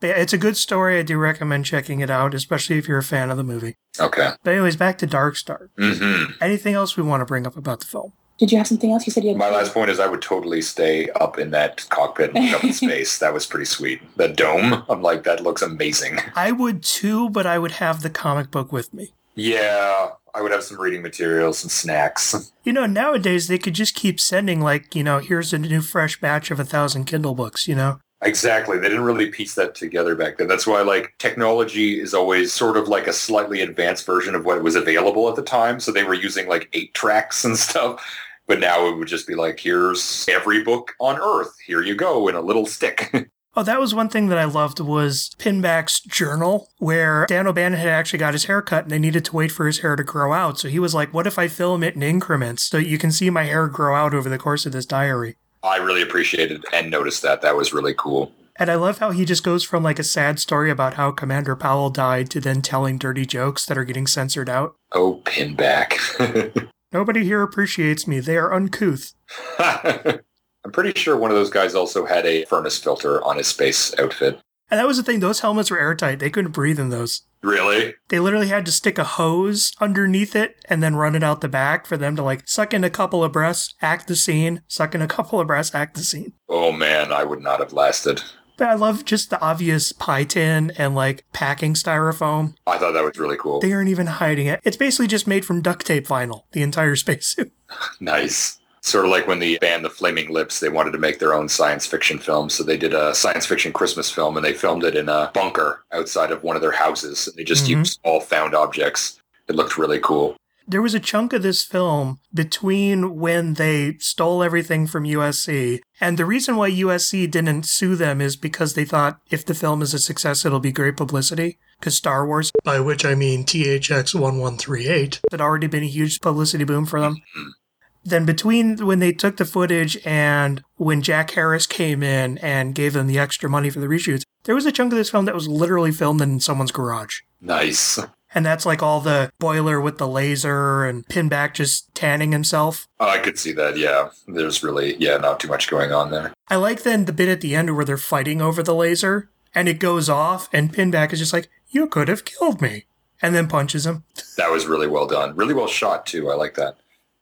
But yeah, it's a good story. I do recommend checking it out, especially if you're a fan of the movie. Okay. But anyways, back to Dark Star. hmm Anything else we want to bring up about the film? Did you have something else? You said you had My last point is I would totally stay up in that cockpit and look up in space. That was pretty sweet. The dome, I'm like, that looks amazing. I would too, but I would have the comic book with me. Yeah, I would have some reading materials some snacks. You know, nowadays they could just keep sending, like, you know, here's a new fresh batch of a thousand Kindle books, you know? Exactly. They didn't really piece that together back then. That's why like technology is always sort of like a slightly advanced version of what was available at the time. So they were using like eight tracks and stuff. But now it would just be like, here's every book on earth. Here you go in a little stick. Oh, that was one thing that I loved was Pinback's journal, where Dan O'Bannon had actually got his hair cut and they needed to wait for his hair to grow out. So he was like, what if I film it in increments so you can see my hair grow out over the course of this diary? I really appreciated and noticed that. That was really cool. And I love how he just goes from like a sad story about how Commander Powell died to then telling dirty jokes that are getting censored out. Oh, pinback. Nobody here appreciates me. They are uncouth. I'm pretty sure one of those guys also had a furnace filter on his space outfit. And that was the thing, those helmets were airtight. They couldn't breathe in those. Really? They literally had to stick a hose underneath it and then run it out the back for them to like suck in a couple of breaths, act the scene, suck in a couple of breaths, act the scene. Oh man, I would not have lasted. But I love just the obvious pie tin and like packing styrofoam. I thought that was really cool. They aren't even hiding it. It's basically just made from duct tape vinyl, the entire spacesuit. Nice. Sort of like when the band The Flaming Lips, they wanted to make their own science fiction film. So they did a science fiction Christmas film and they filmed it in a bunker outside of one of their houses. And they just Mhm. used all found objects. It looked really cool. There was a chunk of this film between when they stole everything from USC, and the reason why USC didn't sue them is because they thought if the film is a success, it'll be great publicity. Because Star Wars, by which I mean THX 1138, had already been a huge publicity boom for them. Then between when they took the footage and when Jack Harris came in and gave them the extra money for the reshoots, there was a chunk of this film that was literally filmed in someone's garage. Nice. And that's like all the boiler with the laser and Pinback just tanning himself. Oh, I could see that. Yeah. There's really, yeah, not too much going on there. I like then the bit at the end where they're fighting over the laser and it goes off and Pinback is just like, You could have killed me. And then punches him. That was really well done. Really well shot, too. I like that.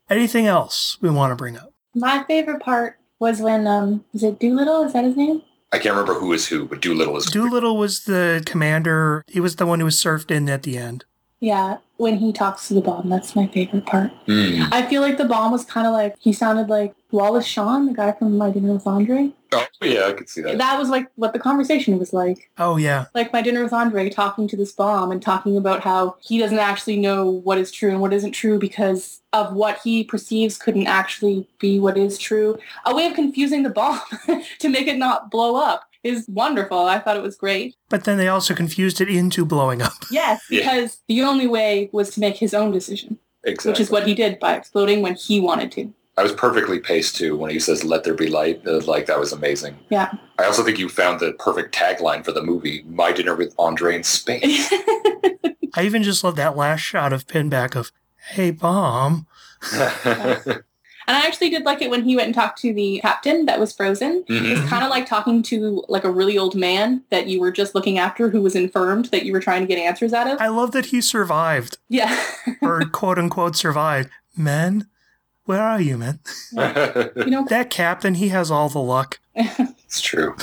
Anything else we want to bring up? My favorite part was when um is it Doolittle? Is that his name? I can't remember who is who, but Doolittle is. Doolittle was the commander. He was the one who was surfed in at the end. Yeah, when he talks to the bomb, that's my favorite part. Hmm. I feel like the bomb was kind of like he sounded like Wallace Shawn, the guy from My Dinner with Andre. Oh, yeah, I could see that. That was like what the conversation was like. Oh, yeah. Like My Dinner with Andre talking to this bomb and talking about how he doesn't actually know what is true and what isn't true because of what he perceives couldn't actually be what is true. A way of confusing the bomb to make it not blow up is wonderful. I thought it was great. But then they also confused it into blowing up. Yes, Yeah. because the only way was to make his own decision, exactly. which is what he did by exploding when he wanted to. I was perfectly paced too when he says "Let there be light." Uh, like that was amazing. Yeah. I also think you found the perfect tagline for the movie: "My dinner with Andre in space." I even just love that last shot of Pinback of, Hey, bomb. And I actually did like it when he went and talked to the captain that was frozen. Mhm. It's kind of like talking to like a really old man that you were just looking after who was infirmed that you were trying to get answers out of. I love that he survived, Yeah. or quote unquote survived. Men, where are you, men? you know, That captain, he has all the luck. it's true.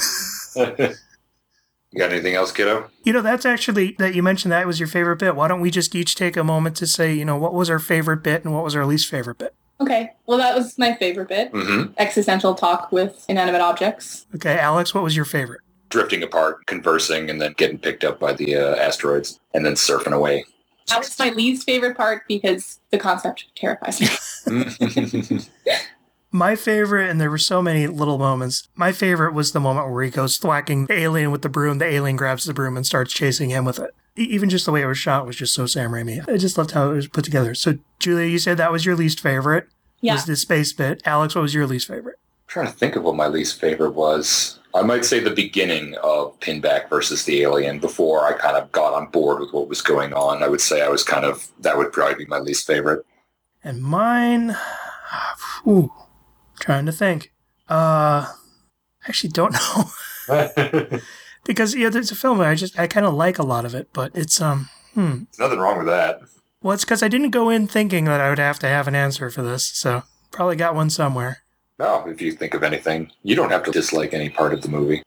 you got anything else, kiddo? You know, that's actually that you mentioned that was your favorite bit. Why don't we just each take a moment to say, you know, what was our favorite bit and what was our least favorite bit? Okay. Well, that was my favorite bit. Mm-hmm. Existential talk with inanimate objects. Okay, Alex, what was your favorite? Drifting apart, conversing, and then getting picked up by the uh, asteroids, and then surfing away. That was my least favorite part because the concept terrifies me. My favorite, and there were so many little moments. My favorite was the moment where he goes thwacking the alien with the broom. The alien grabs the broom and starts chasing him with it. Even just the way it was shot was just so Sam Raimi. I just loved how it was put together. So, Julia, you said that was your least favorite. yeah. Was the space bit? Alex, what was your least favorite? trying to think of what my least favorite was. I might say the beginning of Pinback versus the Alien before I kind of got on board with what was going on. I would say I was kind of, that would probably be my least favorite. And mine, ooh, trying to think. Uh, I actually don't know. because, yeah, there's a film I just, I kind of like a lot of it, but it's, um, hmm. There's nothing wrong with that. Well, it's because I didn't go in thinking that I would have to have an answer for this, so probably got one somewhere. No, if you think of anything, you don't have to dislike any part of the movie.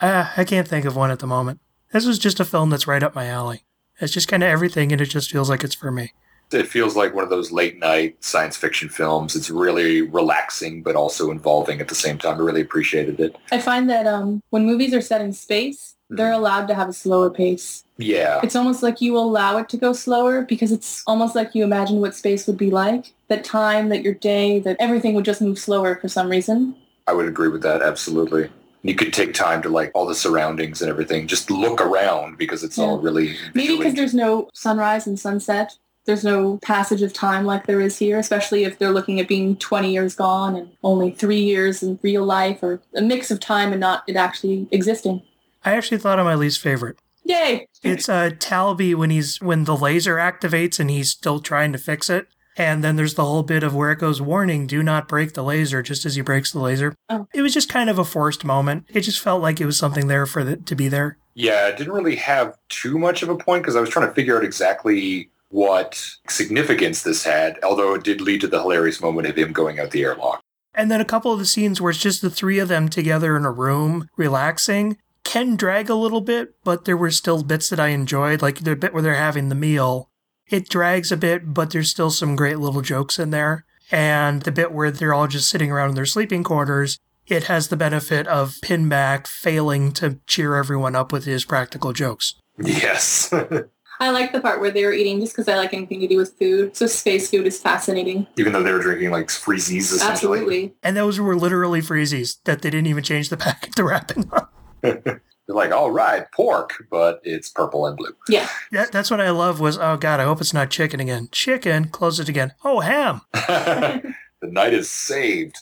Ah, I can't think of one at the moment. This was just a film that's right up my alley. It's just kind of everything, and it just feels like it's for me. It feels like one of those late night science fiction films. It's really relaxing, but also involving at the same time. I really appreciated it. I find that um, when movies are set in space, they're allowed to have a slower pace. Yeah. It's almost like you allow it to go slower because it's almost like you imagine what space would be like. That time, that your day, that everything would just move slower for some reason. I would agree with that, absolutely. You could take time to like all the surroundings and everything. Just look around because it's all really Maybe because there's no sunrise and sunset. There's no passage of time like there is here, especially if they're looking at being 20 years gone and only three years in real life or a mix of time and not it actually existing. I actually thought of my least favorite. Yay! It's uh, Talby when he's when the laser activates and he's still trying to fix it. And then there's the whole bit of where it goes, warning, do not break the laser, just as he breaks the laser. Oh. It was just kind of a forced moment. It just felt like it was something there for the, to be there. Yeah, it didn't really have too much of a point because I was trying to figure out exactly what significance this had, although it did lead to the hilarious moment of him going out the airlock. And then a couple of the scenes where it's just the three of them together in a room relaxing can drag a little bit, but there were still bits that I enjoyed, like the bit where they're having the meal. It drags a bit, but there's still some great little jokes in there. And the bit where they're all just sitting around in their sleeping quarters, it has the benefit of Pinback failing to cheer everyone up with his practical jokes. Yes. I like the part where they were eating just because I like anything to do with food. So space food is fascinating. Even though they were drinking like freezies essentially. Absolutely. And those were literally freezies that they didn't even change the packet to wrapping up. They're like, all right, pork, but it's purple and blue. Yeah. That, that's what I love was, oh God, I hope it's not chicken again. Chicken, close it again. Oh, ham. the night is saved.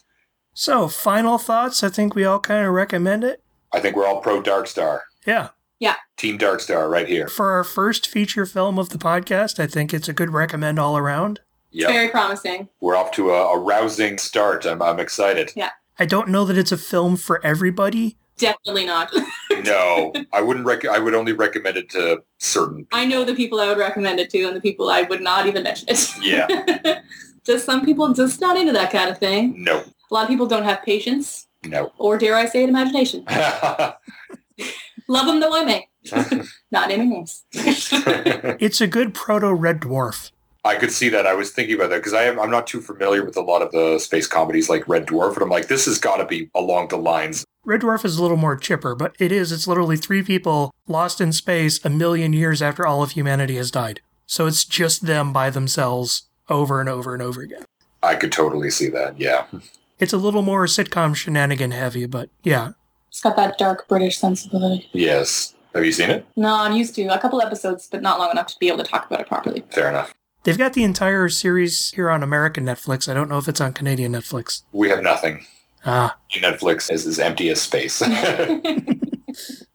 So, final thoughts. I think we all kind of recommend it. I think we're all pro Dark Star. Yeah. Team Dark Star right here. For our first feature film of the podcast, I think it's a good recommend all around. Yeah. Very promising. We're off to a, a rousing start. I'm, I'm excited. Yeah. I don't know that it's a film for everybody. Definitely not. No, I wouldn't rec- I would only recommend it to certain. I know the people I would recommend it to and the people I would not even mention it. Yeah. just some people just not into that kind of thing. No, A lot of people don't have patience no. or dare I say it, imagination. Love them though I may. not naming names. It's a good proto Red Dwarf. I could see that. I was thinking about that because I am, I'm not too familiar with a lot of the space comedies like Red Dwarf, and I'm like, this has got to be along the lines. Red Dwarf is a little more chipper, but it is. It's literally three people lost in space a million years after all of humanity has died. So it's just them by themselves over and over and over again. I could totally see that. Yeah. It's a little more sitcom shenanigan heavy, but yeah. It's got that dark British sensibility. Yes. Have you seen it? No, I'm used to a couple episodes, but not long enough to be able to talk about it properly. Fair enough. They've got the entire series here on American Netflix. I don't know if it's on Canadian Netflix. We have nothing. Ah. Netflix is as empty as space.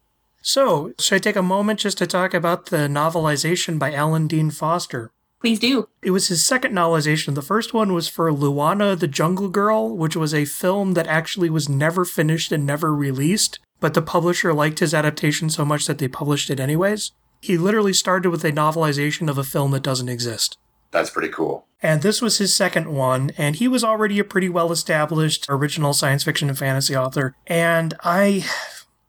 So, should I take a moment just to talk about the novelization by Alan Dean Foster? Please do. It was his second novelization. The first one was for Luana the Jungle Girl, which was a film that actually was never finished and never released, but the publisher liked his adaptation so much that they published it anyways. He literally started with a novelization of a film that doesn't exist. That's pretty cool. And this was his second one, and he was already a pretty well established original science fiction and fantasy author. And I.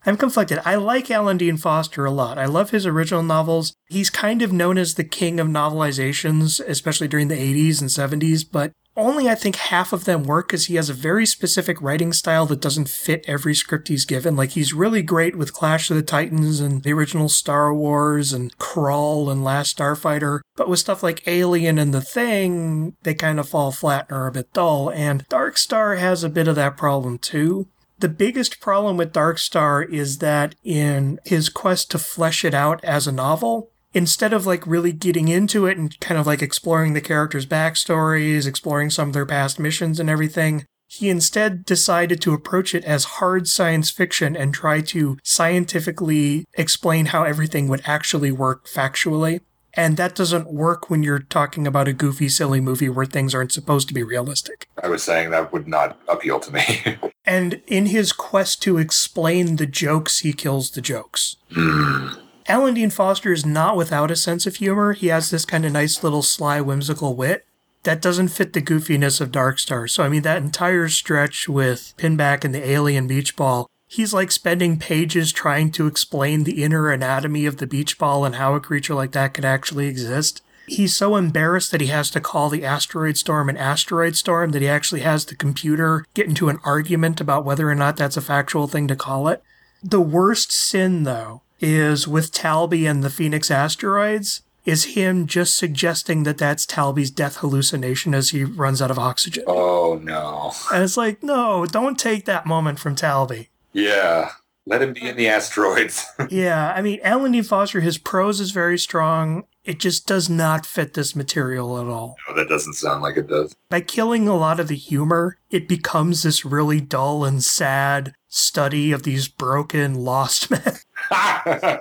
I'm conflicted. I like Alan Dean Foster a lot. I love his original novels. He's kind of known as the king of novelizations, especially during the 80s and 70s, but only I think half of them work because he has a very specific writing style that doesn't fit every script he's given. Like he's really great with Clash of the Titans and the original Star Wars and Krull and Last Starfighter, but with stuff like Alien and The Thing, they kind of fall flat and are a bit dull. And Dark Star has a bit of that problem too. The biggest problem with Dark Star is that in his quest to flesh it out as a novel, instead of like really getting into it and kind of like exploring the characters' backstories, exploring some of their past missions and everything, He instead decided to approach it as hard science fiction and try to scientifically explain how everything would actually work factually. And that doesn't work when you're talking about a goofy, silly movie where things aren't supposed to be realistic. I was saying that would not appeal to me. And in his quest to explain the jokes, he kills the jokes. Hmm. Alan Dean Foster is not without a sense of humor. He has this kind of nice little sly, whimsical wit that doesn't fit the goofiness of Dark Star. So, I mean, that entire stretch with Pinback and the alien beach ball, he's like spending pages trying to explain the inner anatomy of the beach ball and how a creature like that could actually exist. He's so embarrassed that he has to call the asteroid storm an asteroid storm that he actually has the computer get into an argument about whether or not that's a factual thing to call it. The worst sin, though, is with Talby and the Phoenix asteroids, is him just suggesting that that's Talby's death hallucination as he runs out of oxygen. oh no. And it's like, no, don't take that moment from Talby. Yeah. Let him be in the asteroids. yeah, I mean, Alan D. Foster, his prose is very strong. It just does not fit this material at all. no, that doesn't sound like it does. By killing a lot of the humor, it becomes this really dull and sad study of these broken, lost men.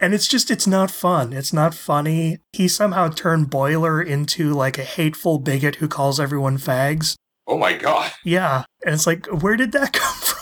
And it's just, it's not fun. It's not funny. He somehow turned Boiler into like a hateful bigot who calls everyone fags. oh my god. Yeah. And it's like, where did that come from?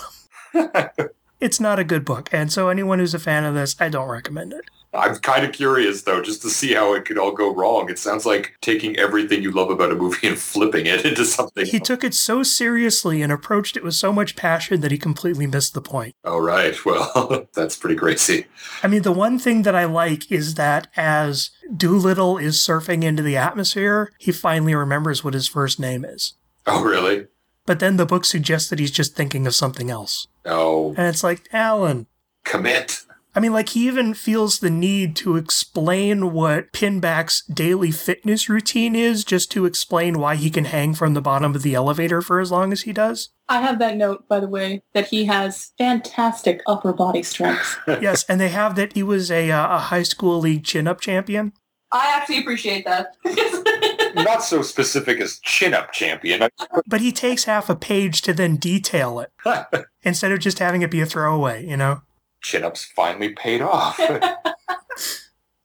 It's not a good book. And so, anyone who's a fan of this, I don't recommend it. I'm kind of curious though, just to see how it could all go wrong. It sounds like taking everything you love about a movie and flipping it into something. He took it so seriously and approached it with so much passion that he completely missed the point. All right. Well, that's pretty crazy. I mean, the one thing that I like is that as Doolittle is surfing into the atmosphere, he finally remembers what his first name is. Oh, really? But then the book suggests that he's just thinking of something else. Oh, And it's like, Alan. commit. I mean, like, he even feels the need to explain what Pinback's daily fitness routine is just to explain why he can hang from the bottom of the elevator for as long as he does. I have that note, by the way, that he has fantastic upper body strength. yes, and they have that he was a, uh, a high school league chin up champion. I actually appreciate that. Not so specific as chin up champion. But he takes half a page to then detail it instead of just having it be a throwaway, you know? chin ups finally paid off.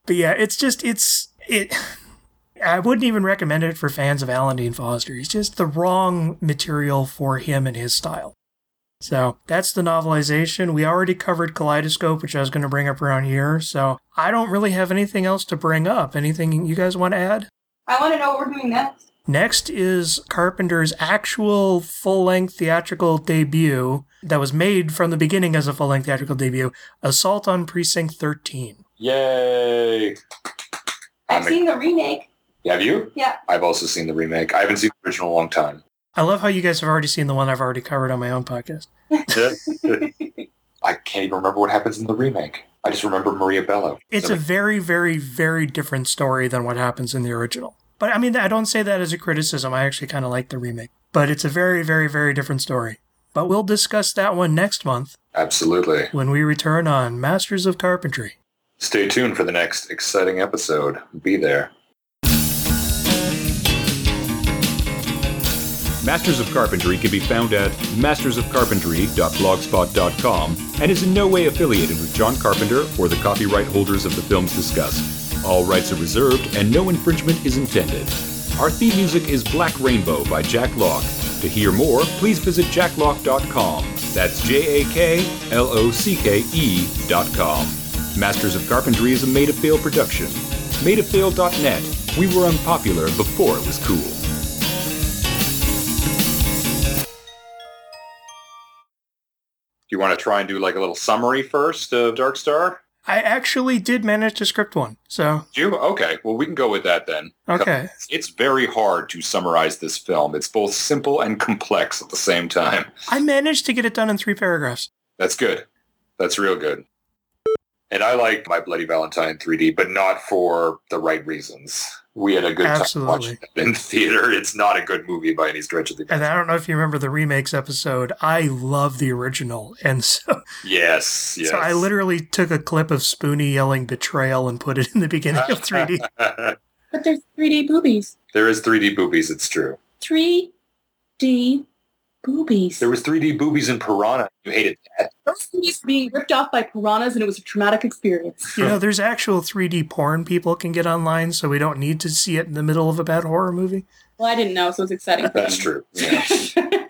But yeah, it's just, it's, it. I wouldn't even recommend it for fans of Alan Dean Foster. He's just the wrong material for him and his style. So that's the novelization. We already covered Kaleidoscope, which I was going to bring up around here. So I don't really have anything else to bring up. Anything you guys want to add? I want to know what we're doing next. Next is Carpenter's actual full length theatrical debut that was made from the beginning as a full length theatrical debut Assault on Precinct 13. Yay. I've seen the remake. Have you? Yeah. I've also seen the remake. I haven't seen the original in a long time. I love how you guys have already seen the one I've already covered on my own podcast. I can't even remember what happens in the remake. I just remember Maria Bello. It's a very, very, very different story than what happens in the original. But I mean, I don't say that as a criticism. I actually kind of like the remake. But it's a very, very, very different story. But we'll discuss that one next month Absolutely. when we return on Masters of Carpentry. Stay tuned for the next exciting episode. Be there. Masters of Carpentry can be found at mastersofcarpentry.blogspot.com and is in no way affiliated with John Carpenter or the copyright holders of the films discussed. All rights are reserved and no infringement is intended. Our theme music is Black Rainbow by Jak Locke. To hear more, please visit jaklocke.com. That's J A K L O C K E dot com. Masters of Carpentry is a Made of Fail production. Madeoffail.net. We were unpopular before it was cool. Do you want to try and do like a little summary first of Dark Star? I actually did manage to script one. So, you? Okay. Well, we can go with that then. okay. It's very hard to summarize this film. It's both simple and complex at the same time. I managed to get it done in three paragraphs. That's good. That's real good. And I like My Bloody Valentine 3D, but not for the right reasons. We had a good time watching it in theater. It's not a good movie by any stretch of the And I don't know if you remember the remakes episode. I love the original. And so, Yes, yes. so I literally took a clip of Spoonie yelling betrayal and put it in the beginning of 3D. But there's 3D boobies. there is 3D boobies, it's true. 3D boobies. There was 3D boobies in Piranha. You hated that. Those boobies being ripped off by piranhas, and it was a traumatic experience. You know, there's actual 3D porn people can get online, so we don't need to see it in the middle of a bad horror movie. Well, I didn't know, so it's exciting. for That's true. Yeah.